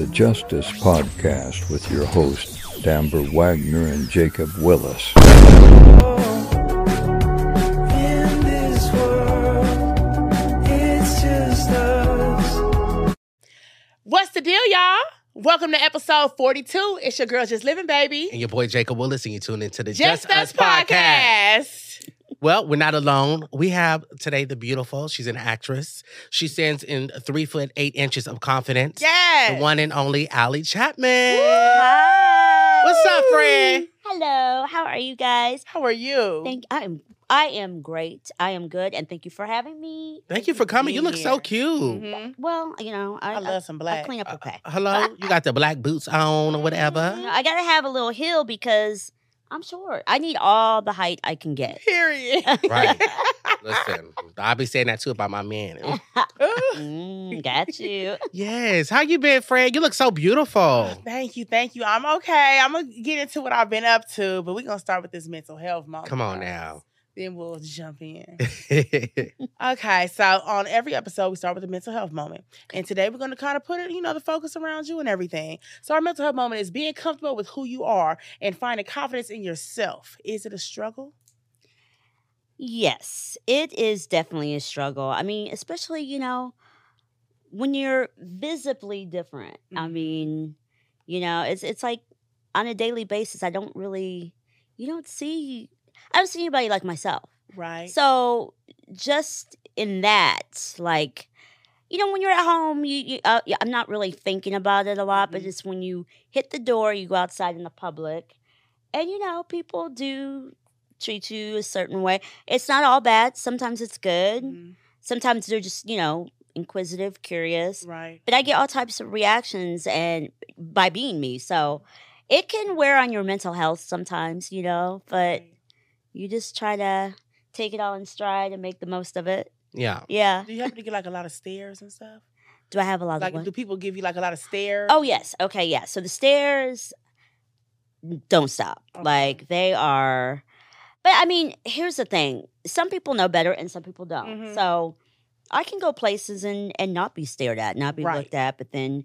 The Just Us Podcast with your hosts, Amber Wagner and Jacob Willis. In this world, it's just us. What's the deal, y'all? Welcome to episode 42. It's your girl Just Living Baby. and your boy Jacob Willis, and you tune into the Just, Us podcast. Well, we're not alone. We have today the beautiful. She's an actress. She stands in three foot eight inches of confidence. Yes. The one and only Ali Chapman. Hi. What's up, friend? Hello. How are you guys? How are you? Thank I am I am great. I am good and thank you for having me. Thank you for coming. You look so here. cute. Mhm. Well, you know, I, I love some I black. clean up uh, okay. Hello? You got the black boots on or whatever? You know, I gotta have a little heel because I'm short. I need all the height I can get. Period. Right. Listen, I'll be saying that too about my man. Mm, got you. yes. How you been, Fred? You look so beautiful. thank you, thank you. I'm okay. I'm gonna get into what I've been up to, but we're gonna start with this mental health moment. Come on now. Then we'll jump in. Okay, so on every episode, we start with a mental health moment. And today we're going to kind of put it, you know, the focus around you and everything. So our mental health moment is being comfortable with who you are and finding confidence in yourself. Is it a struggle? Yes, it is definitely a struggle. I mean, especially, you know, when you're visibly different. I Mhm. mean, you know, it's it's like on a daily basis, I don't really you don't see I don't see anybody like myself. Right. So just in that, like, you know, when you're at home, you, you uh, I'm not really thinking about it a lot, but Mhm. it's when you hit the door, you go outside in the public, and you know, people do treat you a certain way. It's not all bad. Sometimes it's good. Mhm. Sometimes they're just, you know, inquisitive, curious. Right. But I get all types of reactions and by being me. So it can wear on your mental health sometimes, you know, but Right. You just try to take it all in stride and make the most of it. yeah. Yeah. Do you happen to get like a lot of stares and stuff? Do I have a lot Like, of what? do people give you like a lot of stares? Oh yes. Okay, yeah. So the stares don't stop. Okay. Like they are But I mean, here's the thing. Some people know better and some people don't. Mhm. So I can go places and and not be stared at, not be Right. looked at, but then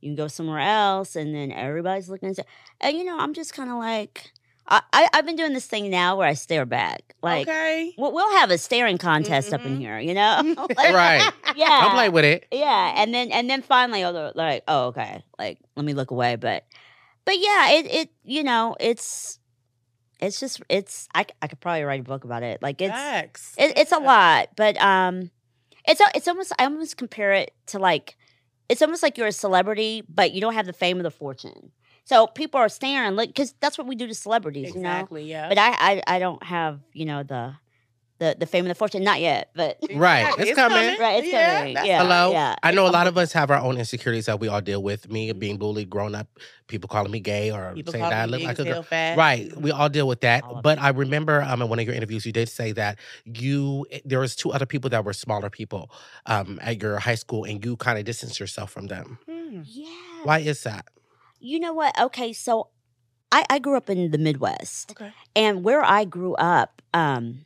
you can go somewhere else and then everybody's looking at and you know, I'm just kind of like I, I I've been doing this thing now where I stare back. Like okay. we'll, we'll have a staring contest up in Mhm. here, you know? Like, Right. Yeah. Don't play with it. Yeah, and then and then finally, oh, like, oh, okay, like let me look away. But but yeah, it it you know it's it's just it's I, I could probably write a book about it. Like it's it, it's a lot, but um, it's a, it's almost I almost compare it to like it's almost like you're a celebrity, but you don't have the fame or the fortune. So people are staring, like because that's what we do to celebrities, you know. Exactly. Yeah. But I, I I don't have you know the the the fame and the fortune, not yet, but. Right. Exactly. It's coming. Right, it's Yeah, coming. Yeah. Hello. yeah. I know a lot of us have our own insecurities that we all deal with. Me being bullied growing up, people calling me gay or People saying that I look like a girl. fat. Right. We all deal with that. All But. I remember um, in one of your interviews, you did say that you eh, there was two other people that were smaller people um, at your high school, and you kind of distanced yourself from them. Hmm. Yeah. Why is that? You know what? Okay, so I, I grew up in the Midwest, Okay. and where I grew up, um,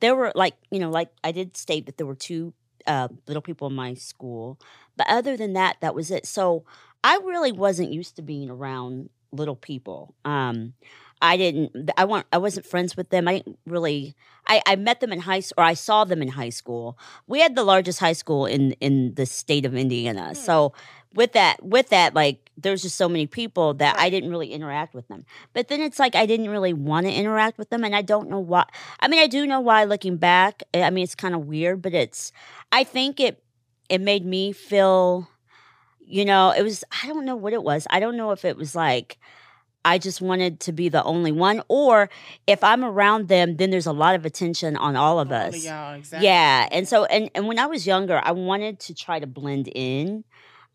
there were like you know, like I did state that there were two uh, little people in my school, but other than that, that was it. So I really wasn't used to being around little people. Um, I didn't. I weren't. I wasn't friends with them. I didn't really. I, I met them in high school, or I saw them in high school. We had the largest high school in in the state of Indiana. Hmm. So with that, with that, like there's just so many people that I didn't really interact with them. But then it's like I didn't really want to interact with them, and I don't know why. I mean, I do know why. Looking back, eh, I mean, it's kind of weird, but it's. I think it it made me feel. You know, it was. I don't know what it was. I don't know if it was like. I just wanted to be the only one, or if I'm around them, then there's a lot of attention on all of us. exactly. Yeah, and so and and when I was younger, I wanted to try to blend in.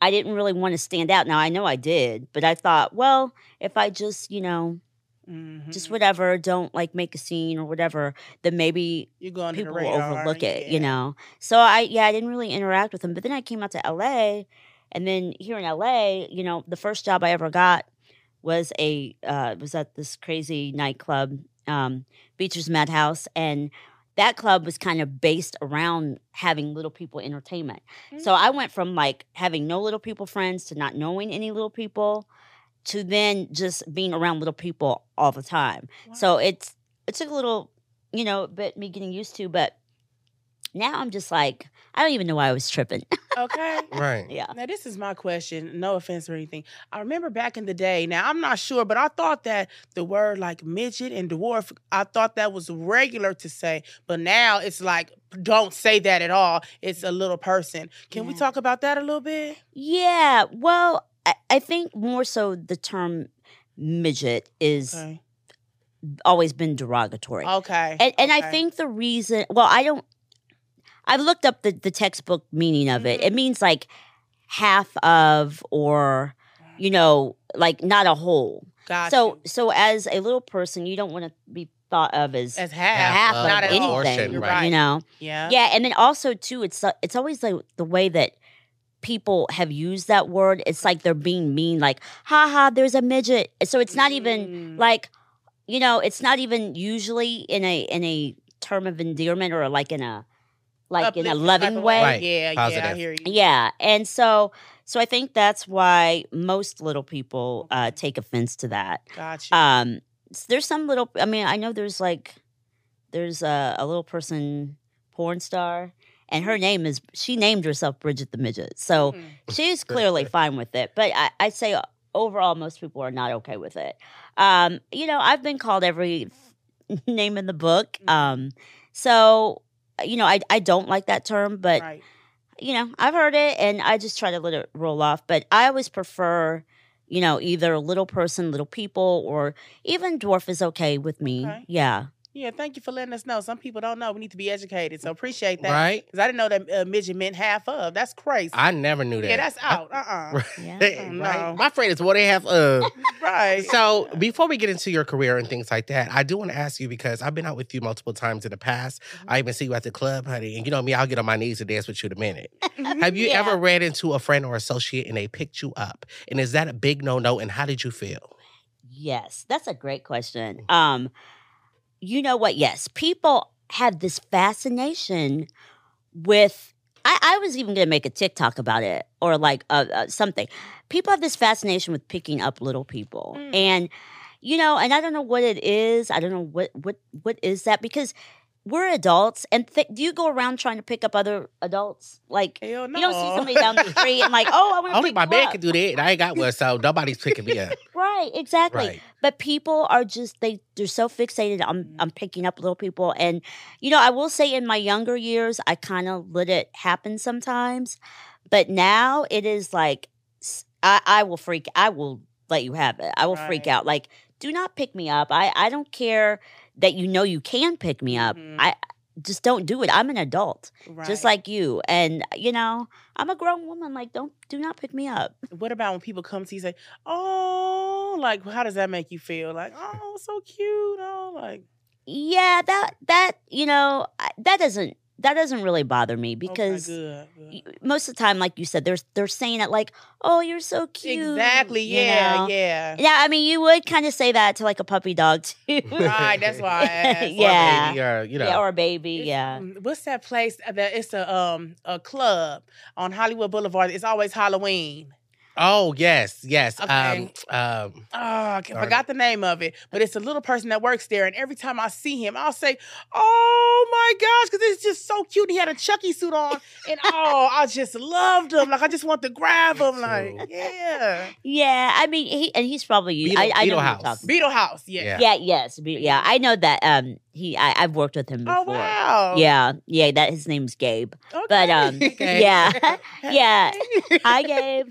I didn't really want to stand out. Now I know I did, but I thought, well, if I just, you know, Mhm. just whatever, don't like make a scene or whatever, then maybe you go people the will overlook it, yeah. you know. So I yeah, I didn't really interact with them. But then I came out to LA and then here in LA, you know, the first job I ever got was a uh was at this crazy nightclub, um, Beacher's Madhouse and that club was kind of based around having little people entertainment. So Mm. I went from like having no little people friends to not knowing any little people to then just being around little people all the time. So it's it took a little, you know, bit me getting used to, but now I'm just like I don't even know why I was tripping. okay. Right. yeah. Now, this is my question. No offense or anything. I remember back in the day. Now, I'm not sure, but I thought that the word like midget and dwarf, I thought that was regular to say. But now it's like, don't say that at all. It's a little person. Can we talk about that a little bit? Yeah. Well, I, I think more so the term midget is Okay. always been derogatory. Okay. and and I think the reason well, I don't I've looked up the, the textbook meaning of it. It Mhm. means like half of or you know, like not a whole. Got so so as a little person, you don't want to be thought of as as half, half of of not at anything, You're right. right. you know. Yeah. Yeah, and then also too, it's uh, it's always like the way that people have used that word. It's like they're being mean, like "ha ha." There's a midget, so it's not even Mm. like you know, it's not even usually in a in a term of endearment or like in a like in a loving of way. Right. Yeah, yeah, I hear you. Yeah, and so so I think that's why most little people uh, take offense to that. Gotcha. Um, s- there's some little. I mean, I know there's like there's a, a little person porn star, and her name is she named herself Bridget the Midget. So Mm. she's clearly fine with it. But I, I say overall, most people are not okay with it. Um, you know, I've been called every name in the book. Mhm. Um, so you know, I I don't like that term, but right. you know, I've heard it and I just try to let it roll off. But I always prefer, you know, either little person, little people, or even dwarf is okay with me. Okay. Yeah. Yeah, thank you for letting us know. Some people don't know. We need to be educated. So appreciate that. Right? Because I didn't know that uh, midget meant half of. That's crazy. I never knew that. yeah, that's out. Uh uh Right. Yeah. No. right? My friend is what they have. Uh, Right. so before we get into your career and things like that, I do want to ask you because I've been out with you multiple times in the past. Mm-hmm. I even see you at the club, honey, and you know me, I'll get on my knees and dance with you in a minute. Have you Yeah. ever ran into a friend or associate and they picked you up? And is that a big no no? And how did you feel? Yes. That's a great question. Um, you know what? Yes. People have this fascination with I, I was even going to make a TikTok about it or like uh, uh, something. People have this fascination with picking up little people, Mm. and you know, and I don't know what it is. I don't know what what what is that because we're adults, and th- do you go around trying to pick up other adults? Like no. you don't see somebody down the street and like, oh, I want to Only my man up. can do that. and I ain't got one, so nobody's picking me up. Right, exactly. Right. But people are just they they're so fixated on Mhm. on picking up little people, and you know, I will say in my younger years, I kind of let it happen sometimes, but now it is like I will freak. I will let you have it. I will freak out. Like, do not pick me up. I I don't care that you know you can pick me up. Mhm. I just don't do it. I'm an adult, just like you, and you know, I'm a grown woman. Like, don't do not pick me up. What about when people come to you and say, "Oh, like how does that make you feel?" Like, "Oh, so cute." Oh, like yeah that that you know that doesn't that doesn't really bother me okay, because good, good. most of the time like you said they're they're saying it like oh you're so cute exactly. you Yeah, know? yeah. yeah i mean you would kind of say that to like a puppy dog too Right. That's why I asked. Or Yeah. baby, or, you know. yeah or a baby It's, yeah um, What's that place that it's a um a club on Hollywood Boulevard? It's always Halloween. Oh, yes, yes. Okay. Um, um, Oh, I Darn forgot the name of it, but it's a little person that works there, and every time I see him, I'll say, "Oh my gosh," because it's just so cute. He had a Chucky suit on, and oh, I just loved him. Like I just want to grab him. Like yeah, yeah i mean he and he's probably Beetle- I, I Beetle who you're House. Beetle House. Yeah. Yeah. yeah yes be- yeah i know that um he I, i've worked with him before Oh wow. yeah yeah that his name's gabe Okay. but, um, Okay. yeah yeah Hi, Gabe.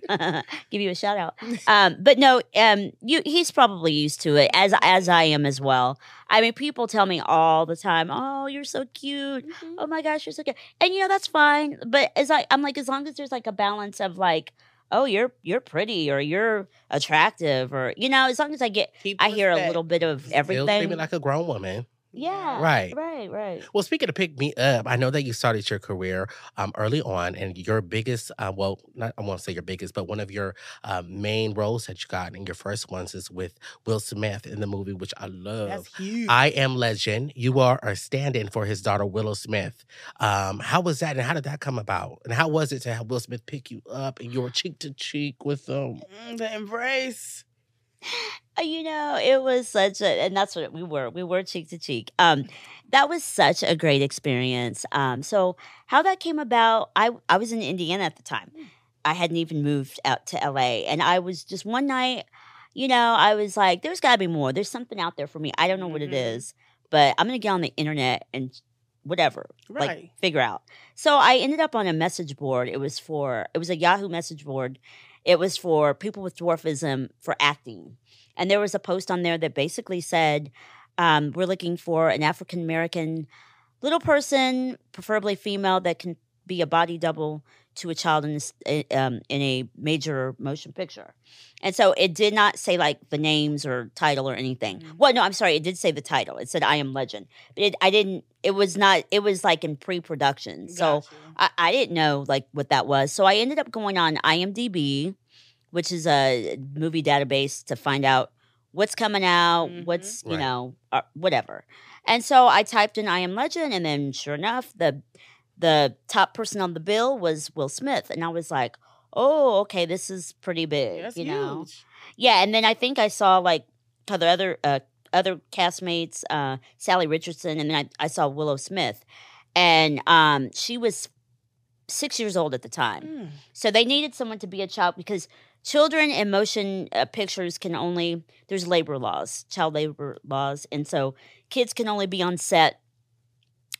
Give you a shout out. Um, but no, um, you he's probably used to it as as I am as well. I mean, people tell me all the time, "Oh, you're so cute. Mhm. Oh my gosh, you're so cute." And you know that's fine. But as I, I'm like, as long as there's like a balance of like, "Oh, you're you're pretty," or "You're attractive," or you know, as long as I get, Keep I hear a little bit of Still everything. screaming like a grown woman. Yeah. Right. Right. Right. Well, speaking of pick me up, I know that you started your career um, early on, and your biggest, uh, well, not I won't say your biggest, but one of your uh, main roles that you got, in your first ones is with Will Smith in the movie, which I love. That's huge. I am Legend. You are a stand-in for his daughter Willow Smith. Um, how was that, and how did that come about? And how was it to have Will Smith pick you up, and you were cheek to cheek with them? Mm, the embrace. Uh, You know, it was such a, and that's what we were. We were cheek to cheek. Um, that was such a great experience. Um, so how that came about, I I was in Indiana at the time. I hadn't even moved out to LA, and I was just one night. You know, I was like, "There's got to be more. There's something out there for me. I don't know what it Mhm. is, but I'm gonna get on the internet and whatever, Right. like figure out." So I ended up on a message board. It was for it was a Yahoo message board. It was for people with dwarfism for acting. And there was a post on there that basically said, um, we're looking for an African American little person, preferably female, that can be a body double to a child in, this, uh, um, in a major motion picture. And so it did not say like the names or title or anything. Mhm. Well, no, I'm sorry. It did say the title. It said I Am Legend. But it, I didn't, it was not, it was like in pre production. So I, I didn't know like what that was. So I ended up going on IMDb, which is a movie database to find out what's coming out, Mhm. what's you Right. know, uh, whatever. And so I typed in I am Legend, and then sure enough, the the top person on the bill was Will Smith, and I was like, oh, okay, this is pretty big, Yeah, that's you know. huge. Yeah, and then I think I saw like other other uh, other castmates, uh, Salli Richardson, and then I, I saw Willow Smith, and um, she was six years old at the time. Mm. So they needed someone to be a child because children in motion uh, pictures can only there's labor laws, child labor laws, and so kids can only be on set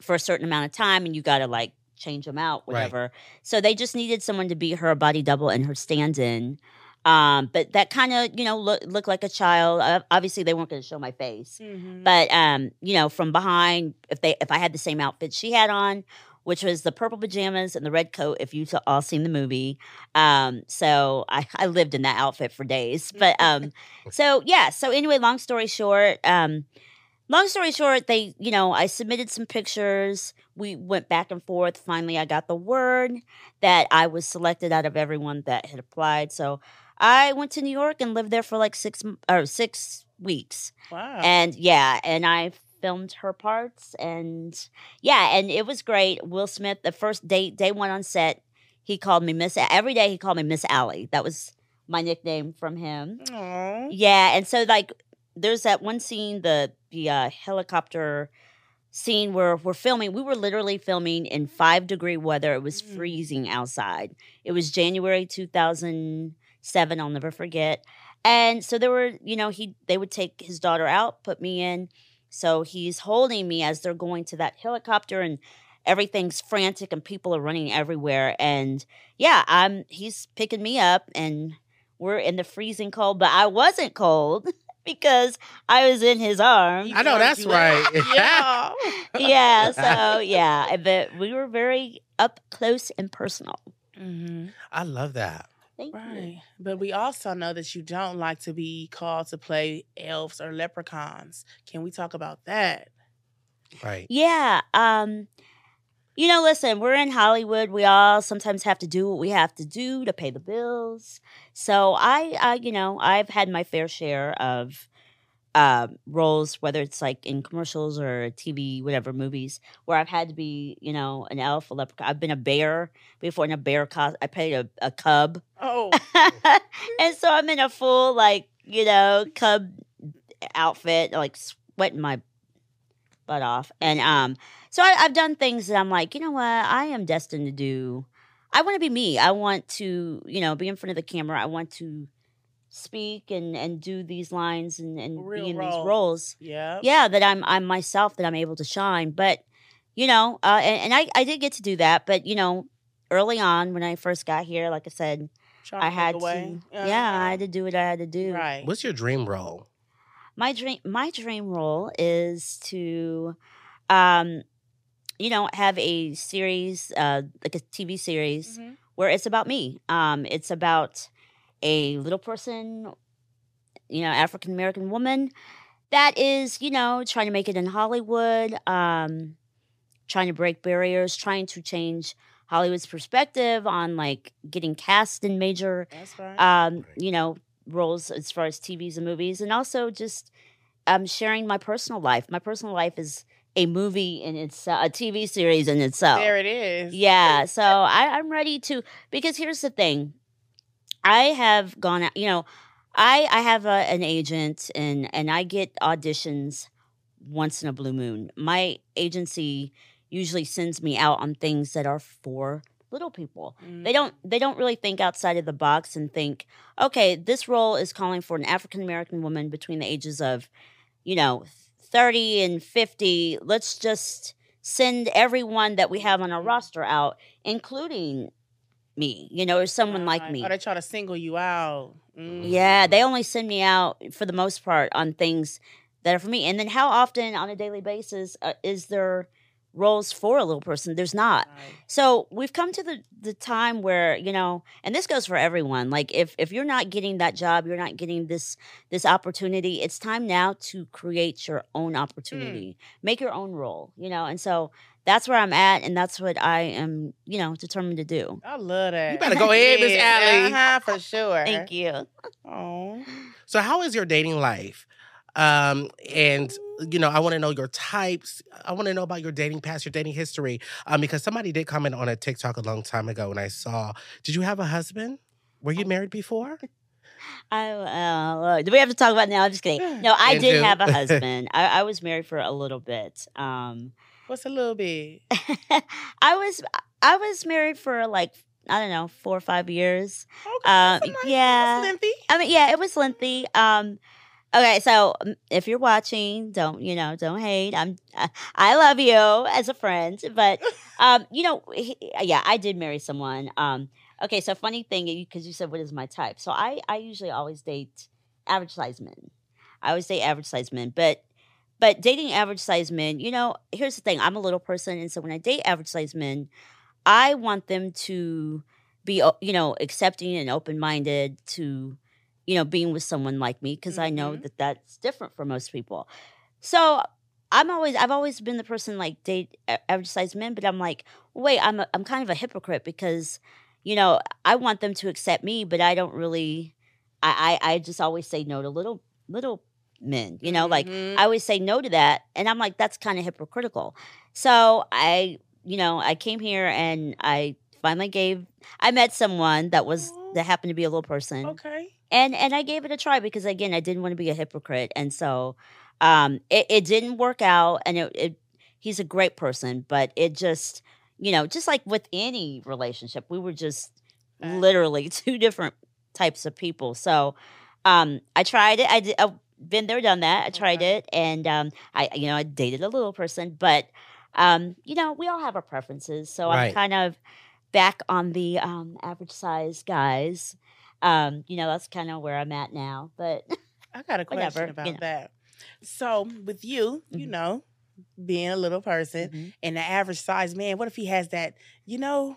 for a certain amount of time, and you got to like change them out, Right. whatever. So they just needed someone to be her body double and her stand-in. Um, but that kind of you know look looked like a child. Uh, obviously, they weren't going to show my face, Mhm. but um, you know, from behind, if they if I had the same outfit she had on, which was the purple pajamas and the red coat, if you've all seen the movie, um, so I I lived in that outfit for days. But um, so yeah, so anyway, long story short, um, long story short, they you know I submitted some pictures. We went back and forth. Finally, I got the word that I was selected out of everyone that had applied. So I went to New York and lived there for like six or six weeks. wow. And yeah, and I filmed her parts and yeah, and it was great. Will Smith, the first day day one on set, he called me Miss every day he called me Miss Ali. That was my nickname from him. Aw. Yeah, and so like there's that one scene, the the uh, helicopter scene where we're filming. We were literally filming in five degree weather. It was Mm. freezing outside. It was January 2007. I'll never forget. And so there were, you know, he they would take his daughter out, put me in. So he's holding me as they're going to that helicopter and everything's frantic and people are running everywhere. And yeah, I'm he's picking me up and we're in the freezing cold, but I wasn't cold because I was in his arms. I know, that's right. yeah. yeah, so yeah, but we were very up close and personal. hmm I love that. Thank you. Right. But we also know that you don't like to be called to play elves or leprechauns. Can we talk about that? Right. Yeah. Um, you know, listen, we're in Hollywood. We all sometimes have to do what we have to do to pay the bills. So I, I you know, I've had my fair share of um, roles, whether it's like in commercials or TV, whatever movies, where I've had to be, you know, an elf, a leprechaun. I've been a bear before in a bear costume. I played a, a cub. Oh, and so I'm in a full like you know cub outfit, like sweating my butt off, and um, so I, I've done things that I'm like, you know what, I am destined to do. I want to be me. I want to, you know, be in front of the camera. I want to speak and and do these lines and and Real be in role. these roles. yeah. Yeah, that I'm I'm myself. That I'm able to shine, but. You know, uh, and, and I, I did get to do that, but you know, early on when I first got here, like I said, Trying I had look away. to. Yeah, I had to do what I had to do. Right. What's your dream role? My dream, my dream role is to, um, you know, have a series, uh, like a TV series Mhm. where it's about me. Um, it's about a little person, you know, African American woman that is, you know, trying to make it in Hollywood, um, trying to break barriers, trying to change Hollywood's perspective on like getting cast in major, That's right. um, you know, roles as far as TVs and movies, and also just um, sharing my personal life. My personal life is a movie in itself, a TV series in itself. there it is. Yeah, so I, I'm ready to because here's the thing. I have gone out, you know, I I have a, an agent and and I get auditions once in a blue moon. My agency usually sends me out on things that are for little people. Mm. They don't they don't really think outside of the box and think, okay, this role is calling for an African American woman between the ages of, you know, 30 and 50. Let's just send everyone that we have on our Mhm. roster out, including me, you know, or someone like me. Or they try to single you out. Mm. Yeah, they only send me out for the most part on things that are for me. And then how often on a daily basis uh, is there roles for a little person? There's not. Right. So we've come to the the time where you know, and this goes for everyone. Like if if you're not getting that job, you're not getting this this opportunity. It's time now to create your own opportunity, make your own role. You know, and so that's where I'm at, and that's what I am. You know, determined to do. I love that. You better go ahead, Miss Yeah, Ali. Uh-huh, for sure. Thank you. Oh. So, how is your dating life? Um, and you know, I want to know your types. I want to know about your dating past, your dating history. Um, because somebody did comment on a TikTok a long time ago, and I saw. Did you have a husband? Were you married before? I uh, do we have to talk about now? I'm just kidding. No, I did have a husband. I, I was married for a little bit. Um, What's a little bit? I was I was married for like I don't know four or five years. Okay. Uh, nice- yeah. I mean, yeah, it was lengthy. Um, okay, so um, if you're watching, don't you know? Don't hate. I'm. I- I love you as a friend, but um, you know, he, yeah, I did marry someone. Um, okay, so funny thing because you said what is my type. So I I usually always date average size men. I always date average size men, but but dating average size men, you know, here's the thing. I'm a little person, and so when I date average size men, I want them to be, you know, accepting and open minded to, you know, being with someone like me because I know Mhm. that that's different for most people. So I'm always, I've always been the person like date average size men, but I'm like, wait, I'm, a, I'm kind of a hypocrite because, you know, I want them to accept me, but I don't really, I, I, I just always say no to little, little men, you know, like Mhm. I always say no to that. And I'm like, that's kind of hypocritical. So I, you know, I came here and I finally gave, I met someone that was, that happened to be a little person. okay. And, and I gave it a try because again, I didn't want to be a hypocrite. And so, um, it, it didn't work out and it, it, he's a great person, but it just, you know, just like with any relationship, we were just Right. literally two different types of people. So, um, I tried it. I did. I've been there, done that. I tried Okay. it, and um, I, you know, I dated a little person, but um, you know, we all have our preferences. So I'm kind of back on the um, average size guys. Um, you know, that's kind of where I'm at now. But I got a question Whatever, about you know. that. So with you, you Mhm. know, being a little person Mhm. and the average size man, what if he has that, you know,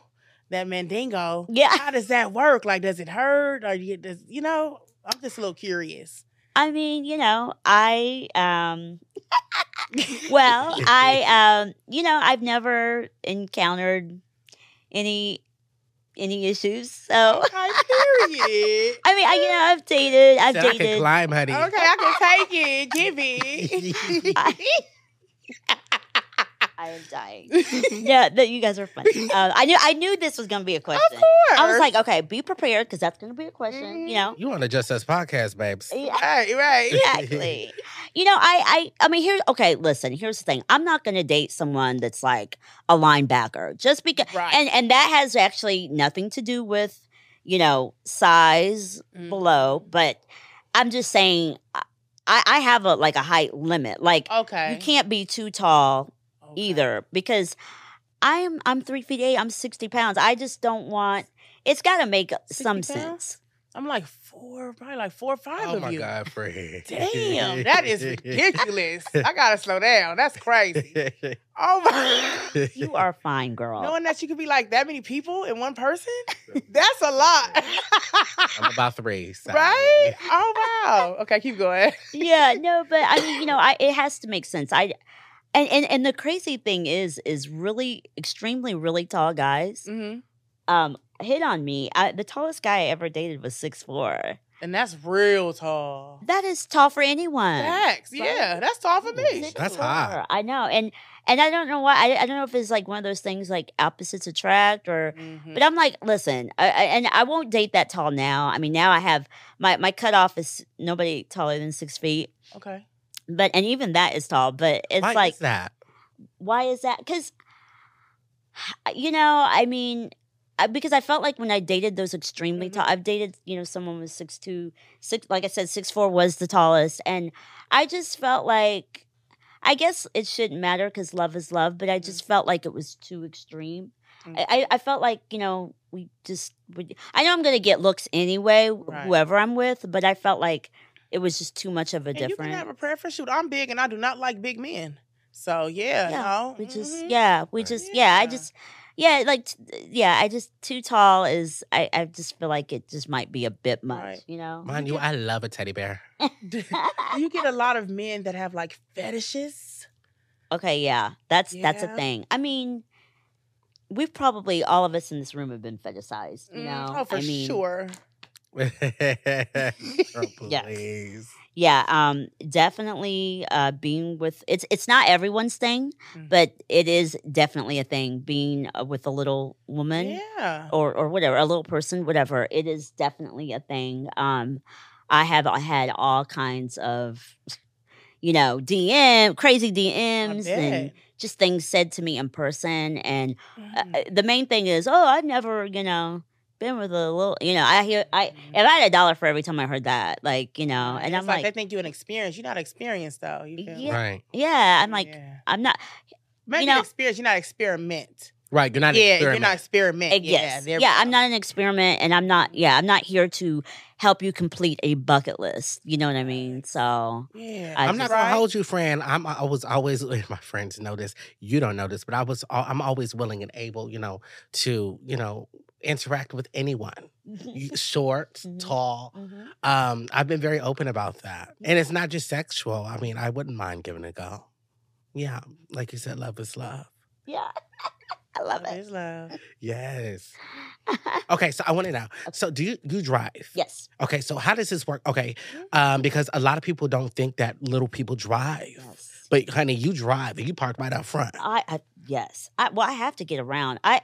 that mandingo? yeah, How does that work? Like, does it hurt? Or you, does, you know, I'm just a little curious. I mean, you know, I um well, I um you know, I've never encountered any any issues. So Okay, period. I mean, I you know, I've dated, I've Said I can climb, honey. Okay, I can take it. Give it. I am dying. yeah, that you guys are funny. Uh, I knew I knew this was gonna be a question. Of course. I was like, okay, be prepared because that's gonna be a question. You know, You on the Just Us podcast, babes. Yeah, right, right. exactly. you know, I, I, I mean, here. Okay, listen. Here's the thing. I'm not gonna date someone that's like a linebacker just because, Right. and and that has actually nothing to do with you know size Mm. below, but I'm just saying. I, I have a like a height limit. Like Okay. you can't be too tall Okay. either because I'm I'm three feet eight. I'm sixty pounds. I just don't want. It's got to make some pounds? sense. I'm like four, probably like four or five Oh of my you. God, Fred. Damn, that is ridiculous. I gotta slow down. That's crazy. Oh my. You are fine, girl. Knowing that you could be like that many people in one person, that's a lot. I'm about three. so- right? Oh wow. okay, keep going. yeah, no, but I mean, you know, I it has to make sense. I and and and the crazy thing is, is really extremely really tall guys hmm um hit on me. I, the tallest guy I ever dated was six four. And that's real tall. That is tall for anyone. Facts. Yeah, that's tall for me. Six That's four. hot. I know, and and I don't know why. I, I don't know if it's like one of those things like opposites attract or. Mhm. But I'm like, listen, I, I, and I won't date that tall now. I mean, now I have my my cutoff is nobody taller than six feet. Okay. But and even that is tall. But it's Why like is that? why is that? Because, you know, I mean, I, because I felt like when I dated those extremely Mhm. tall, I've dated, you know, someone was six two, six. Like I said, six four was the tallest, and I just felt like, I guess it shouldn't matter because love is love, but I just felt like it was too extreme. Mm. I, I I felt like you know we just would. I know I'm gonna get looks anyway, Right. whoever I'm with, but I felt like it was just too much of a And you can have a preference. Shoot, I'm big and I do not like big men. So yeah, Yeah, no. we just mhm. yeah we just yeah. i just yeah like t- yeah i just too tall is i i just feel like it just might be a bit much Right. you know Mind you, I love a teddy bear. Do you get a lot of men that have like fetishes? okay yeah that's that's a thing i mean we've probably all of us in this room have been fetishized you Mm, know oh, for i mean sure. Yes. please. yeah um definitely uh being with it's it's not everyone's thing Mm. but it is definitely a thing being uh, with a little woman Yeah. or or whatever, a little person, whatever. It is definitely a thing. Um, I have I had all kinds of, you know, DM, crazy DMs, and just things said to me in person. And uh, Mhm. uh, the main thing is, oh, I've never, you know, been with a little, you know, I hear, I if I had a dollar for every time I heard that, like, you know, and It's I'm like, like, they think you're an experience. You're not experienced though. You feel Yeah. Right. yeah, I'm like, Yeah. I'm not, Maybe know- experience. You're not experiment. Right. You're not yeah, experiment. you're not experiment. Uh, yeah, yes. there Yeah, we I'm not an experiment and I'm not yeah, I'm not here to help you complete a bucket list. You know what I mean? So Yeah, I I'm not just- gonna Right? hold you, friend. I'm I was always my friends know this. You don't know this, but I was al- I'm always willing and able, you know, to you know interact with anyone. You- Short, Mhm. tall. Mhm. Um, I've been very open about that, and it's not just sexual. I mean, I wouldn't mind giving it a go. Yeah, like you said, love is love. Yeah. I love it. Love it. is love. Yes. Okay, so I want to know. So, do you you drive? yes. Okay, so how does this work? Okay, um, because a lot of people don't think that little people drive. Yes. But honey, you drive and you park right out front. I, I yes. I well I have to get around. I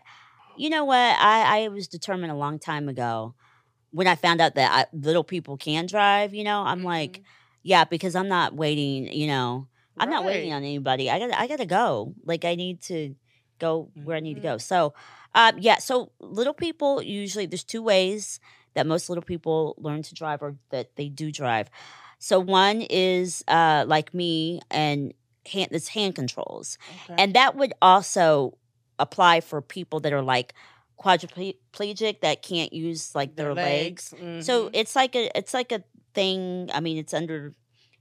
you know what? I I was determined a long time ago when I found out that I, little people can drive, you know. I'm like, Mhm. yeah, because I'm not waiting, you know. I'm not waiting on anybody. I got to I got to go. Like I need to go where I need to Mhm. go. So, uh, yeah. So little people usually there's two ways that most little people learn to drive or that they do drive. So one is uh, like me and hand this hand controls, Okay. and that would also apply for people that are like quadriplegic that can't use like their, legs. So mhm. it's like a it's like a thing. I mean, it's under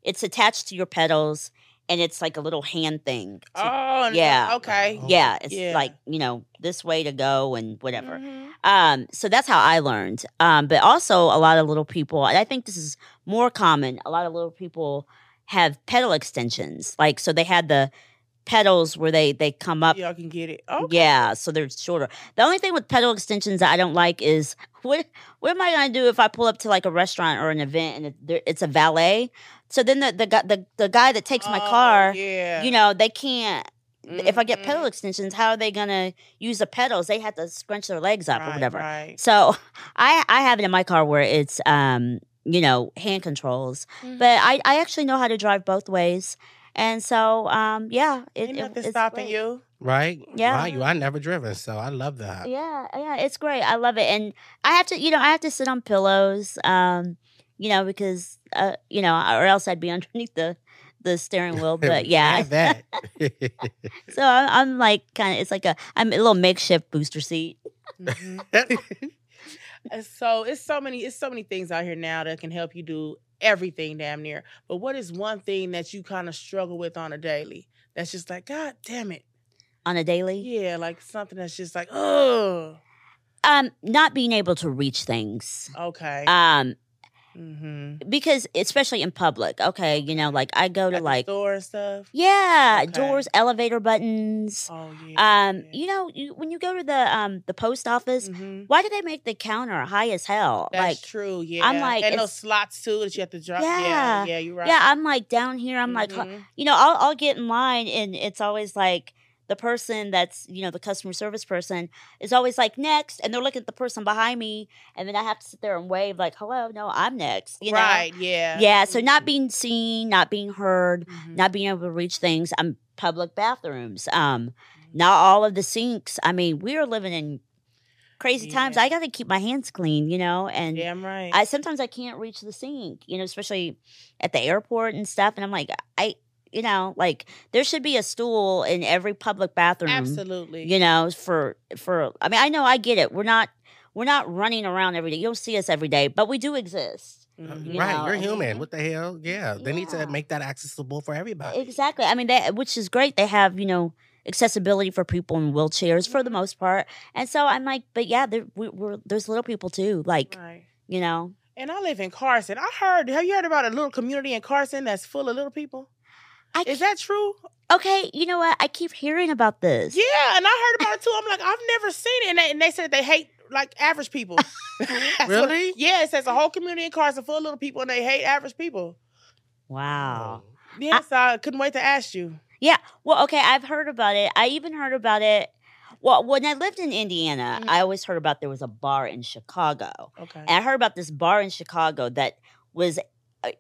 it's attached to your pedals, and it's like a little hand thing. to- oh yeah. okay. Yeah, it's Yeah. like you know this way to go and whatever. Mhm. Um, so that's how I learned. Um, but also a lot of little people, and I think this is more common. A lot of little people have pedal extensions, like so they had the pedals where they they come up Y'all can get it. Okay. yeah, so they're shorter. The only thing with pedal extensions that I don't like is what what am I gonna do if I pull up to like a restaurant or an event and it, it's a valet? So then the the guy the, the guy that takes my Oh, car, yeah. you know, they can't. If I get pedal extensions, how are they gonna use the pedals? They have to scrunch their legs up or whatever. Right. So I I have it in my car where it's um you know hand controls, Mhm. but I I actually know how to drive both ways, and so um yeah, it, Ain't it- nothing it's stopping great. you. Right? Yeah. Right. You I never driven, so I love that. Yeah, yeah, it's great. I love it, and I have to, you know, I have to sit on pillows, um, you know, because, uh, you know, or else I'd be underneath the the steering wheel. But yeah, that. so I'm, I'm like kind of, it's like a, I'm a little makeshift booster seat. Mhm. So it's so many it's so many things out here now that can help you do everything damn near. But what is one thing that you kind of struggle with on a daily? That's just like God damn it. On a daily, Yeah, like something that's just like oh um, not being able to reach things. okay. Um, Mm-hmm. because especially in public. Okay, you know, like I go to like store and stuff. yeah, Okay. doors, elevator buttons. Oh yeah. Um, you know, you, when you go to the um the post office, Mhm. why do they make the counter high as hell? That's like, true. Yeah. I'm like, and those slots too that you have to drop. Yeah. Yeah. Yeah. You're right. yeah, I'm like down here. I'm like, huh, Mhm. you know, I'll I'll get in line, and it's always like the person that's you know the customer service person is always like next, and they're looking at the person behind me, and then I have to sit there and wave like, hello, no, I'm next. You know? right. Yeah. Yeah. So not being seen, not being heard, Mhm. not being able to reach things. Um, public bathrooms. Um, not all of the sinks. I mean, we are living in crazy times. I got to keep my hands clean, you know, and yeah, I'm right. I sometimes I can't reach the sink, you know, especially at the airport and stuff. And I'm like, I, you know, like there should be a stool in every public bathroom, Absolutely. you know, for for. I mean, I know I get it. We're not we're not running around every day. You don't see us every day, but we do exist. Mhm. you right, know, you're human. What the hell? Yeah, they need to make that accessible for everybody. Exactly. I mean, they, which is great. They have, you know, accessibility for people in wheelchairs for the Mm-hmm. most part. And so I'm like, but yeah, there, we, we're, there's little people too. Like, Right. you know, And I live in Carson. I heard. Have you heard about a little community in Carson that's full of little people? I Is that true? okay. You know what? I keep hearing about this. Yeah, and I heard about it too. I'm like, I've never seen it, and they, and they said they hate like average people. That's what- Really? yeah, it says a whole community in Carson full of little people, and they hate average people. Wow. Yes, I, couldn't wait to ask you. Yeah. Well, okay. I've heard about it. I even heard about it. Well, when I lived in Indiana, Mhm. I always heard about there was a bar in Chicago. Okay. And I heard about this bar in Chicago that was,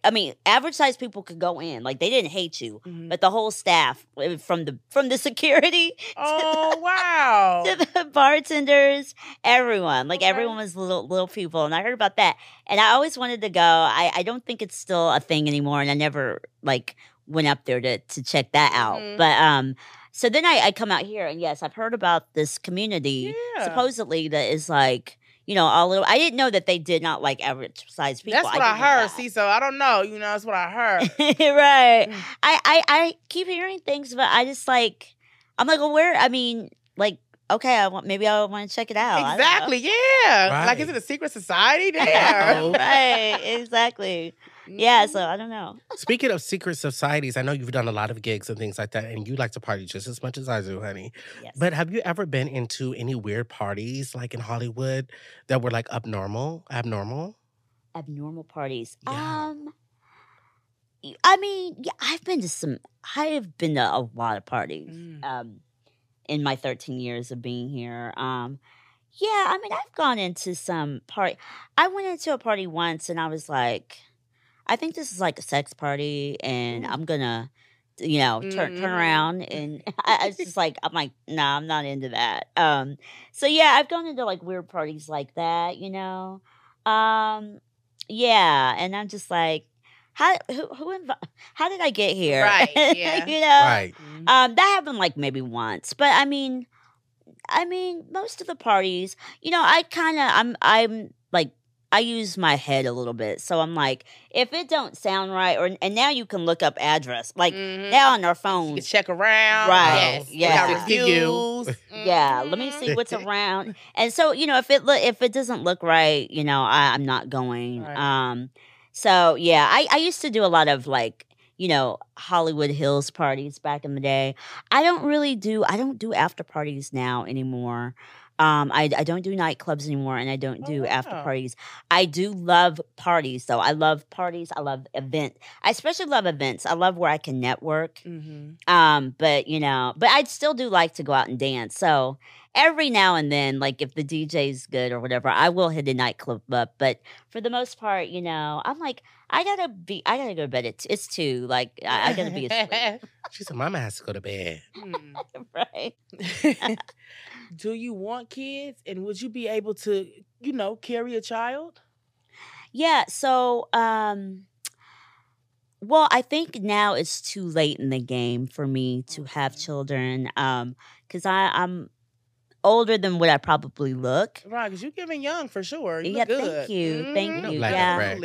I- mean, average sized people could go in. Like they didn't hate you, Mhm. but the whole staff, uh, from the from the security Oh wow! to the bartenders, everyone, like Okay. everyone was little little people, and I heard about that, and I always wanted to go. I I don't think it's still a thing anymore, and I never like went up there to to check that out. Mhm. But um, so then I I come out here, and yes, I've heard about this community Yeah. supposedly that is like. You know, all little. I didn't know that they did not like average sized people. That's what I, didn't heard. See, so I don't know. You know, that's what I heard. right. Mm. I, I I keep hearing things, but I just like I'm like, well, where? I mean, like, okay, I want maybe I want to check it out. I don't know. exactly. Yeah. Like, is it a secret society there? Right. Exactly. Yeah. Mhm. So I don't know. Speaking of secret societies, I know you've done a lot of gigs and things like that, and you like to party just as much as I do, honey. Yes. But have you ever been into any weird parties, like in Hollywood, that were like abnormal, abnormal? abnormal parties. Yeah. Um. y- I mean, yeah, I've been to some. I have been to a lot of parties. Mm. Um, in my 13 years of being here. Um, yeah, I mean, I've gone into some party. I went into a party once, and I was like, I think this is like a sex party, and I'm gonna, you know, turn turn Mhm. around, and I, I was just like, I'm like, nah, I'm not into that. Um, so yeah, I've gone into like weird parties like that, you know. Um, yeah, and I'm just like, how who who invi- how did I get here? Right, yeah. you know, Right. Mhm. um, that happened like maybe once, but I mean, I mean, most of the parties, you know, I kind of, I'm, I'm like, I use my head a little bit, so I'm like, if it don't sound right, or and now you can look up address, like Mhm. now on our You phone, can check around. Right, Yes. yeah. Look at You. reviews. yeah, let me see what's around, and so you know, if it look, if it doesn't look right, you know, I, I'm not going. Right. Um, so yeah, I, I used to do a lot of like. You know, Hollywood Hills parties back in the day. I don't really do. I don't do after parties now anymore. Um, I, I don't do nightclubs anymore, and I don't Oh, do after parties. I do love parties, though. I love parties. I love event. I especially love events. I love where I can network. Mhm. Um, but you know, but I'd still do like to go out and dance. So every now and then, like if the DJ's good or whatever, I will hit a nightclub up. But for the most part, you know, I'm like, I gotta be, I gotta go to bed. It's it's two. Like I, I gotta be asleep, She said, Mama has to go to bed. Hmm. right? Do you want kids, and would you be able to, you know, carry a child? Yeah. So, um, well, I think now it's too late in the game for me to have children. Um, because I I'm older than what I probably look. Right, because you're giving young for sure. You Yeah, look thank good. you, thank Mhm. you, yeah.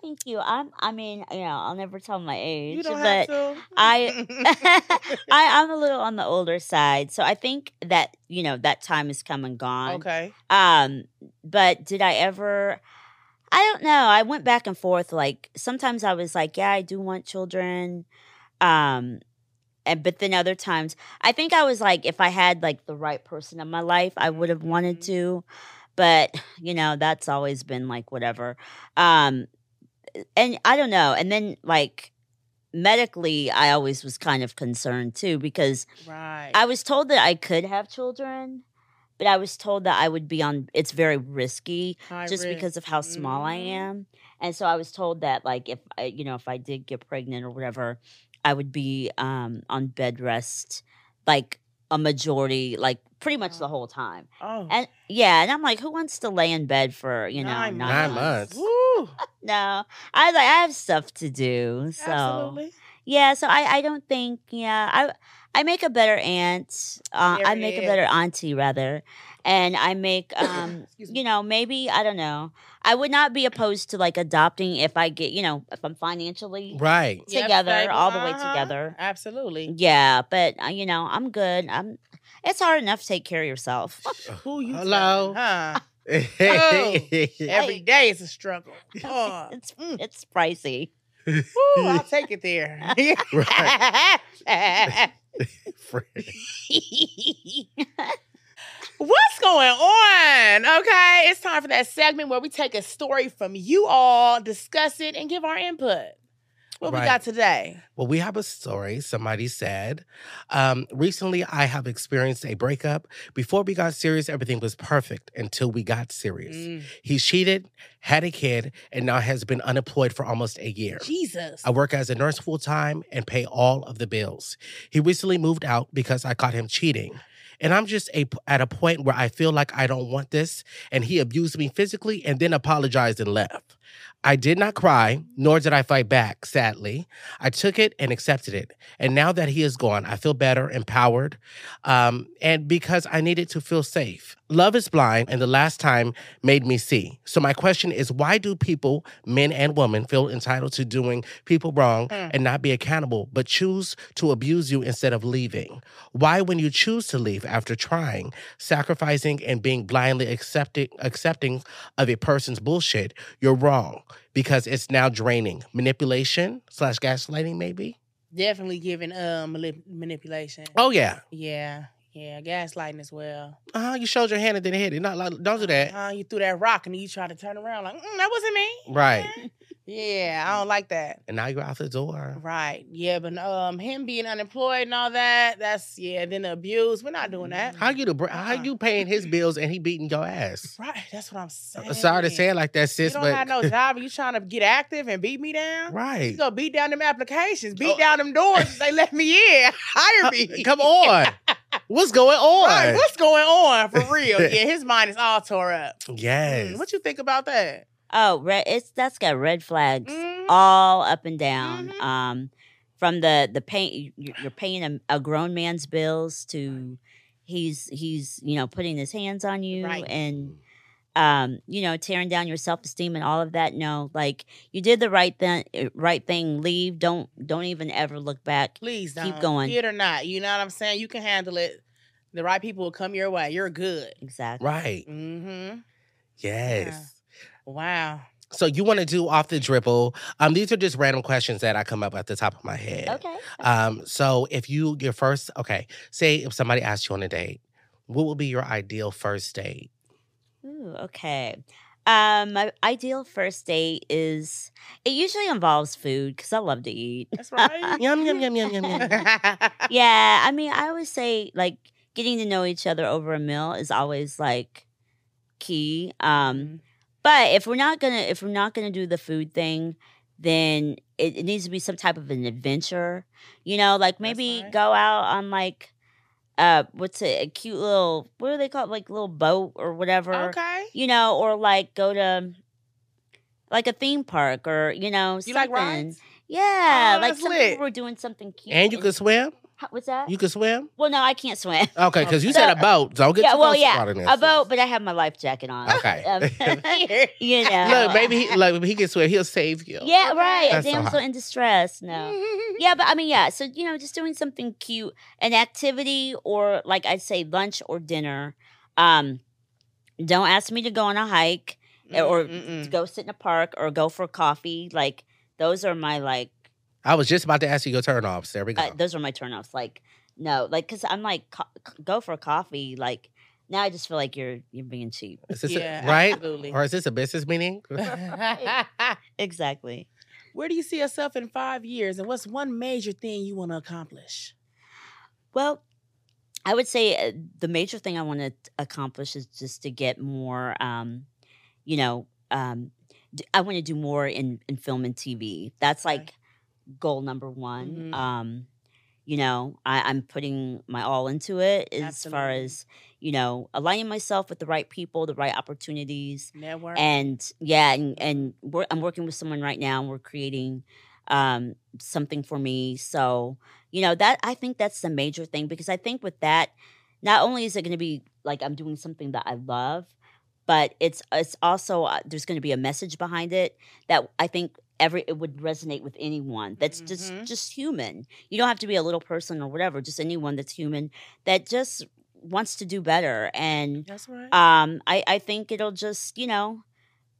Thank you. I'm. I mean, you know, I'll never tell my age, but. I- I, I'm a little on the older side, so I think that you know that time has come and gone. okay. Um, but did I ever? I don't know. I went back and forth. Like sometimes I was like, yeah, I do want children. Um, and but then other times, I think I was like, if I had like the right person in my life, I would have wanted Mhm. to. But you know, that's always been like whatever. Um, and I don't know. And then like medically, I always was kind of concerned too because Right. I was told that I could have children, but I was told that I would be on. It's very risky High just risk. because of how small I Mhm. am. And so I was told that like if I, you know, if I did get pregnant or whatever, I would be um on bed rest like a majority, like pretty much the Oh. whole time. Oh. And yeah, and I'm like, who wants to lay in bed for, you know, nine months? months. No. I was like, I have stuff to do. So Absolutely. Yeah, so I, I don't think yeah I I make a better aunt. Uh, I make a better auntie rather, and I make um you know maybe I don't know. I would not be opposed to like adopting if I get you know if I'm financially Right. Together stable. all the way Uh-huh. together. Absolutely. Yeah, but uh, you know I'm good. I'm. It's hard enough to take care of yourself. Who you Hello. telling, Huh? Every Hey. is a struggle. Oh. it's Mm. it's pricey. Woo, I'll take it there. What's going on? Okay, it's time for that segment where we take a story from you all, discuss it, and give our input. What we got today? Well, we have a story. Somebody said, um, recently I have experienced a breakup. Before we got serious, everything was perfect until we got serious. Mm, He cheated, had a kid, and now has been unemployed for almost a year. Jesus. I work as a nurse full time and pay all of the bills. He recently moved out because I caught him cheating. And I'm just a, at a point where I feel like I don't want this. And he abused me physically and then apologized and left. I did not cry, nor did I fight back, sadly. I took it and accepted it. And now that he is gone, I feel better, empowered, um, and because I needed to feel safe. Love is blind, and the last time made me see. So, my question is why do people, men and women, feel entitled to doing people wrong Hmm. and not be accountable, but choose to abuse you instead of leaving? Why, when you choose to leave after trying, sacrificing, and being blindly accepting, accepting of a person's bullshit, you're wrong because it's now draining. Manipulation slash gaslighting, maybe? Definitely giving um manip- manipulation. Oh, yeah. Yeah, yeah, gaslighting as well. Uh-huh, you showed your hand and didn't hit it. Not, like- don't do that. Uh, you threw that rock and you tried to turn around like mm, that wasn't me. Right. Yeah, I don't like that. And now you're out the door. Right. Yeah, but um, him being unemployed and all that. That's yeah. Then the abuse. We're not doing that. How you the, br- how Uh-uh. you paying his bills and he beating your ass? Right. That's what I'm saying. Uh, Sorry to say it like that, sis. You don't but have no job. You trying to get active and beat me down? right. You go beat down them applications, beat Oh. down them doors. they let me in. Hire me. Come on. What's going on? Right. What's going on for real? yeah, his mind is all tore up. yes. Mm, What you think about that? Oh, red, it's that's got red flags Mhm. all up and down. Mhm. Um, from the the pay you- you're paying a, a grown man's bills to he's he's you know putting his hands on you Right. and um you know tearing down your self esteem and all of that. No, like you did the right thing. Right thing. Leave. Don't don't even ever look back. Please Keep don't. keep going. Kid or not. You know what I'm saying? You can handle it. The right people will come your way. You're good. Exactly. right. Mm-hmm. Yes. Wow. So you want to do off the dribble? Um, these are just random questions that I come up at the top of my head. Okay. Um, so if you your first okay, say if somebody asked you on a date, what would be your ideal first date? Ooh, okay. Um, my ideal first date is it usually involves food because I love to eat. That's right. Yum yum yum yum yum yum. yeah, I mean, I always say like getting to know each other over a meal is always like key. Um, Mhm. but if we're not gonna if we're not gonna do the food thing, then it, it needs to be some type of an adventure. You know, like maybe right. go out on like uh what's it a cute little what do they call it like little boat or whatever. Okay. You know, or like go to like a theme park or you know You like something. rides? Yeah, Oh, like that's some lit. people were doing something cute. And you could swim? What's that? You can swim? well, no, I can't swim. Okay, because you said a boat. Don't get yeah, well, yeah, a boat, but I have my life jacket on. Okay. Um, you know. Look, maybe he like he can swim, he'll save you. Yeah, right. That's a so damsel hot. in distress. No. Yeah, but I mean, yeah. So you know, just doing something cute, an activity, or like I'd say lunch or dinner. Um, don't ask me to go on a hike or Mm-mm. to go sit in a park or go for coffee. Like those are my like I was just about to ask you your turnoffs. There we go. uh, those are my turnoffs. Like no, like because I'm like co- go for coffee. Like now I just feel like you're you're being cheap. is this a- yeah, right? Absolutely. Or is this a business meeting? Exactly. Where do you see yourself in five years, and what's one major thing you want to accomplish? Well, I would say uh, the major thing I want to accomplish is just to get more, um, you know, um, d- I want to do more in, in film and TV. That's Okay. Goal number one. Mhm. Um, you know, I, I'm putting my all into it as far as, you know, aligning myself with the right people, the right opportunities Network. and yeah and and we're, i'm working with someone right now and we're creating um something for me so you know that i think that's the major thing because i think with that not only is it going to be like i'm doing something that i love but it's it's also uh, there's going to be a message behind it that i think every it would resonate with anyone that's Mhm. just just human. You don't have to be a little person or whatever just anyone that's human that just wants to do better. And That's right. um i i think it'll just you know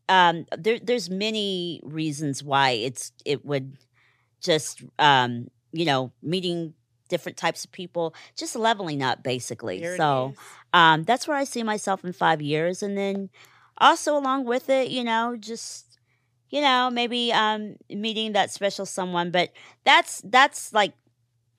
um there there's many reasons why it's it would just um you know meeting different types of people just leveling up basically. There so um that's where i see myself in 5 years. And then also along with it you know just you know maybe um meeting that special someone but that's that's like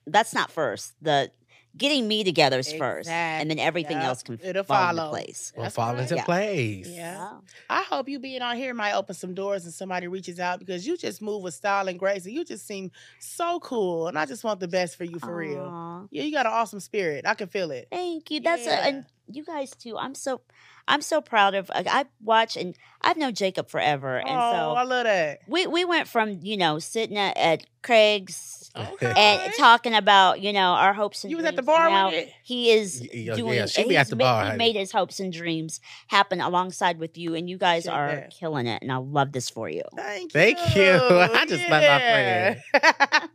that's not first the getting me together is first and then everything yep. else can It'll fall into follow. place Will fall right. into Yeah. place. Yeah. Wow. I hope you being on here might open some doors and somebody reaches out because you just move with style and grace and you just seem so cool. And I just want the best for you for real. Yeah, you got an awesome spirit. I can feel it. Thank you. That's Yeah. a, and you guys too. I'm so I'm so proud of. I I watch and I've known Jacob forever, and oh, I so love that. we we went from you know sitting at, at Craig's Okay. and talking about you know our hopes and dreams. You was at the bar now with it? He is Y- yeah, doing. yeah, she be at the ma- bar, He made his hopes and dreams happen alongside with you, and you guys Check are that. killing it. And I love this for you. Thank, you. Thank you. I just met my friend. friend.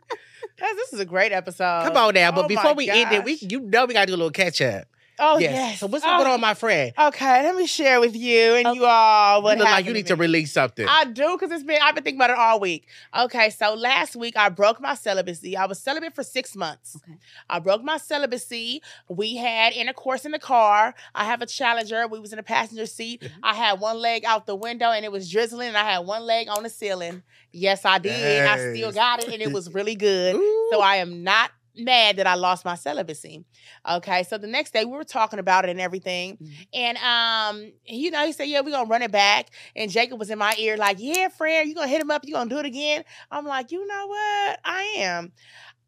this is a great episode. Come on now, but Oh before my we end it, we you know we gotta do a little catch up. Oh yes. yes. So what's oh, going on, my friend? Okay, let me share with you and Okay. you all what you look like you need to me. release something. I do because it's been I've been thinking about it all week. Okay, so last week I broke my celibacy. I was celibate for six months. Okay. I broke my celibacy. We had intercourse in the car. I have a challenger. We was in the passenger seat. Mm-hmm. I had one leg out the window and it was drizzling, and I had one leg on the ceiling. Yes, I did. I still got it, and it was really good. So I am not mad that I lost my celibacy. Okay, so the next day we were talking about it and everything, Mhm. and um, you know, he said, "Yeah, we're gonna run it back." And Jacob was in my ear, like, "Yeah, friend, you gonna hit him up? you're gonna do it again?" I'm like, "You know what? I am."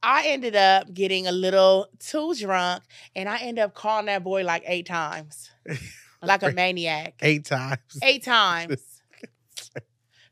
I ended up getting a little too drunk, and I ended up calling that boy like eight times, like a maniac. eight times. Eight times.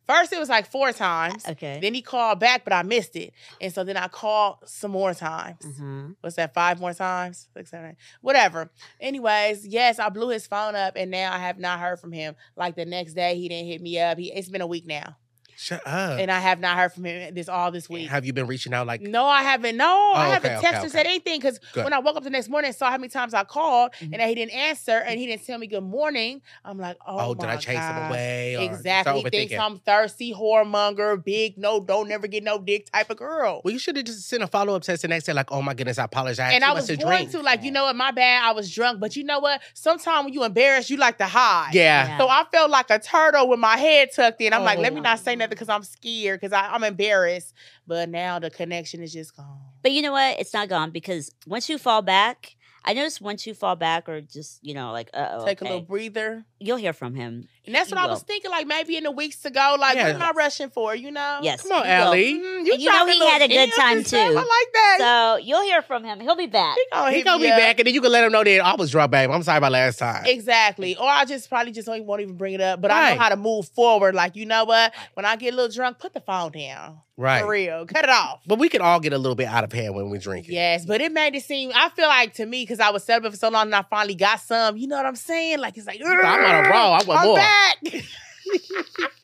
First, it was like four times. Okay. Then he called back, but I missed it. And so then I called some more times. Uh-huh. What's that, five more times? Six, seven, eight. Whatever. Anyways, yes, I blew his phone up and now I have not heard from him. Like the next day, he didn't hit me up. He, it's been a week now. Shut up. And I have not heard from him this all this week. Have you been reaching out like No, I haven't. No, I Oh, haven't okay, texted okay, or said okay. anything because Good. when I woke up the next morning and saw how many times I called Mhm. and that he didn't answer and he didn't tell me good morning, I'm like, oh, oh, did I my chase him away? or Exactly. He thinks overthinking? I'm thirsty, whoremonger, big, no, don't never get no dick type of girl. Well, you should have just sent a follow up text the next day, like, "Oh my goodness, I apologize." and Too I was to going drink. to, like, you know what, my bad, I was drunk. But you know what? Sometimes when you embarrassed, you like to hide. Yeah. Yeah. So I felt like a turtle with my head tucked in. I'm like, let me Oh. not say nothing because I'm scared, because I'm embarrassed. But now the connection is just gone. But you know what? It's not gone because once you fall back, I notice once you fall back or just, you know, like, uh oh. Take a little breather. You'll hear from him. And that's what You I was thinking, like maybe in the weeks to go, like, Yeah. what am I rushing for, you know? Yes. Come on, you. Ali. Mm, And you know he had a good time, too. I like that. So you'll hear from him. He'll be back. he gonna, He gonna be up. back, and then you can let him know that I was drunk, babe. I'm sorry about last time. Exactly. Or I just probably just don't, won't even bring it up. But I know how to move forward. Like, you know what? When I get a little drunk, put the phone down. right. For real. Cut it off. But we can all get a little bit out of hand when we drink it. Yes, but it made it seem. I feel like to me because I was celibate for so long and I finally got some. You know what I'm saying? Like it's like I'm on a roll. I want I'm more. back.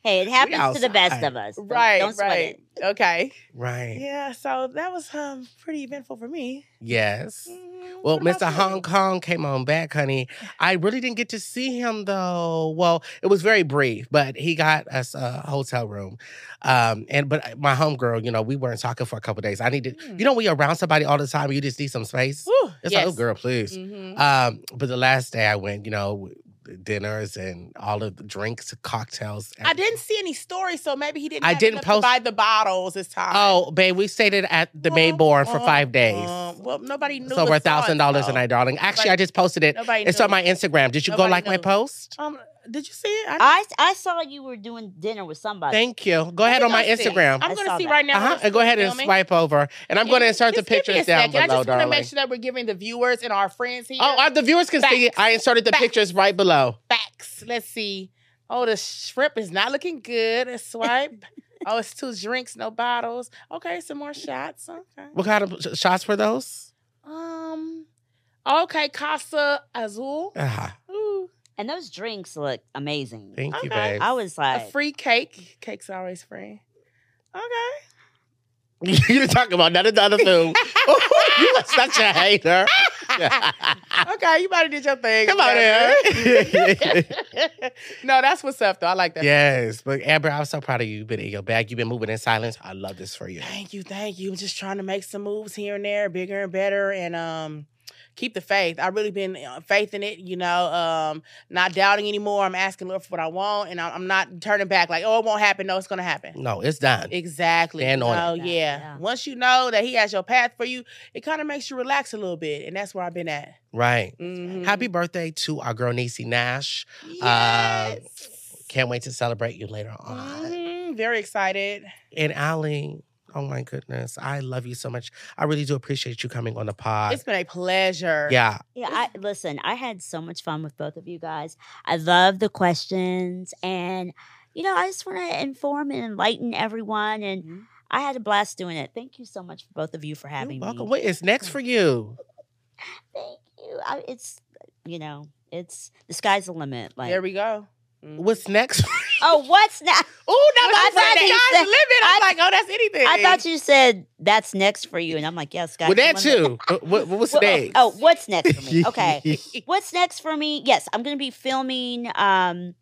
Hey, it happens to the best of us. Don't- right, don't sweat right. it. Okay. Right. Yeah, so that was um pretty eventful for me. Yes. Mhm. Well, What about Mr. you? Hong Kong came on back, honey. I really didn't get to see him though. Well, it was very brief, but he got us a hotel room. Um, and but my homegirl, you know, we weren't talking for a couple days. I needed, Mm. you know, when you're around somebody all the time, you just need some space. Woo, It's yes. like, oh, girl, please. Mhm. Um, but the last day I went, you know, dinners and all of the drinks, cocktails. I didn't see any stories, so maybe he didn't. I didn't post- buy the bottles this time. Oh, babe, we stayed at the Maybourne for Uh, five days. uh, well, nobody knew. It's over a thousand dollars a night, darling. Actually, Nobody- I just posted it. Nobody. It's knew. on my Instagram. Did you go Nobody like my post? Um, did you see it? I, I I saw you were doing dinner with somebody. Thank you. Go ahead on my see. Instagram. I'm gonna see that. right now. Uh-huh. And go ahead and filming. swipe over. And I'm going to insert the just give me a pictures down second. I just want to make sure that we're giving the viewers and our friends here. Oh, uh, the viewers can see it. I inserted the Facts. pictures right below. facts. Let's see. Oh, the shrimp is not looking good. Let's swipe. oh, it's two drinks, no bottles. Okay, some more shots. Okay. What kind of sh- shots were those? Um. Okay, Casa Azul. Ah, Ooh, And those drinks look amazing. thank you, Okay. babe. I was like, a free cake. Cake's are always free. Okay. you didn't talk about none of the other food. you are such a hater. Okay, you might have did your thing. Come on here. no, that's what's up though. I like that. yes, but Amber, I'm so proud of you. You've been in your bag. You've been moving in silence. I love this for you. Thank you, thank you. Just trying to make some moves here and there, bigger and better, and um, keep the faith. I've really been uh, faith in it, you know. Um, not doubting anymore. I'm asking Lord for what I want, and I'm I'm not turning back. Like, oh, it won't happen. No, it's gonna happen. No, it's done. Exactly. Stand you on know, it. yeah. Yeah, yeah. Once you know that He has your path for you, it kind of makes you relax a little bit, and that's where I've been at. right. Mhm. Happy birthday to our girl Niecy Nash. Yes. Can't wait to celebrate you later on. Mhm. Very excited. And Ali, oh my goodness, I love you so much. I really do appreciate you coming on the pod. It's been a pleasure. yeah, yeah, I listen, I had so much fun with both of you guys. I love the questions and you know, I just want to inform and enlighten everyone and Mhm. I had a blast doing it. Thank you so much for both of you for having you're welcome. me. What is next for you? Thank you. I, it's you know, it's the sky's the limit. Like There we go. Mhm. What's next? Oh, what's next? Oh, no, I thought you said- limit. I'm I- like, oh, that's anything. I thought you said that's next for you, and I'm like, yeah, sky's Well, that too. Uh, What, what's Well, next? Oh, what's next for me? Okay. What's next for me? Yes, I'm going to be filming um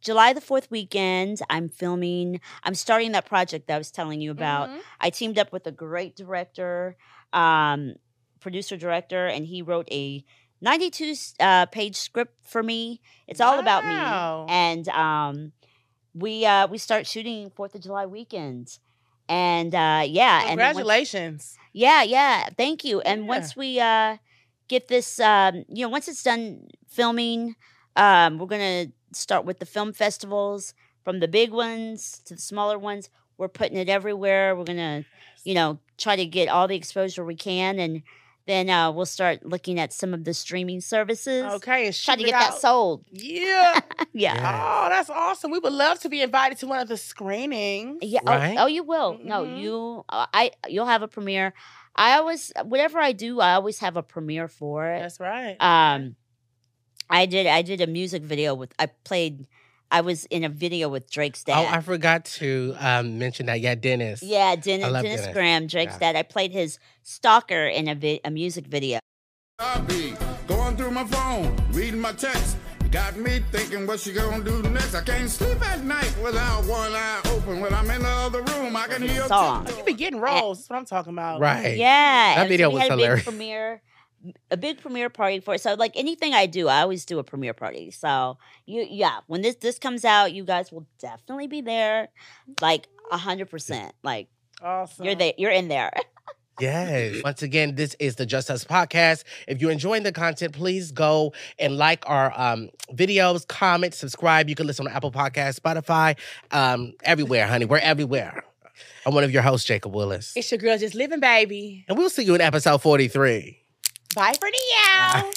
July the 4th weekend. I'm filming I'm starting that project that I was telling you about. Mhm. I teamed up with a great director, um producer director and he wrote a 92 uh, page script for me. It's all about me. And um we uh we start shooting 4th of July weekend. And uh yeah, and once- Congratulations. yeah, yeah. Thank you. And Yeah. once we uh get this um you know, once it's done filming, um we're going to start with the film festivals from the big ones to the smaller ones. We're putting it everywhere. We're going to, you know, try to get all the exposure we can and then uh we'll start looking at some of the streaming services. Okay, and Try to get it that sold. Yeah. yeah. Yeah. Oh, that's awesome. We would love to be invited to one of the screenings. Yeah. Right? Oh, oh, you will. No, Mhm. you. Uh, I. You'll have a premiere. I always, whatever I do, I always have a premiere for it. That's right. Um, I did. I did a music video with. I played. I was in a video with Drake's dad. Oh, dad. I forgot to um, mention that. Yeah, Dennis. yeah, Dennis, Dennis, Dennis. Graham, Drake's Yeah. dad. I played his stalker in a vi- a music video. I be going through my phone, reading my text. Got me thinking what she gonna do next. I can't sleep at night without one eye open. When I'm in the other room, I can hear your Song. Oh, you be getting roles. That's what I'm talking about. Right. Yeah, That and so video we was had a hilarious. Big premiere, a big premiere party for it. So like anything I do, I always do a premiere party. So you, yeah, when this this comes out, you guys will definitely be there, like a hundred percent. Like Awesome. you're there, you're in there. Yes. Once again, this is the Just Us podcast. If you're enjoying the content, please go and like our um, videos, comment, subscribe. You can listen on Apple Podcasts, Spotify, um, everywhere, honey. We're everywhere. I'm one of your hosts, Jacob Willis. It's your girl just living, baby. And we'll see you in episode 43. Bye for now.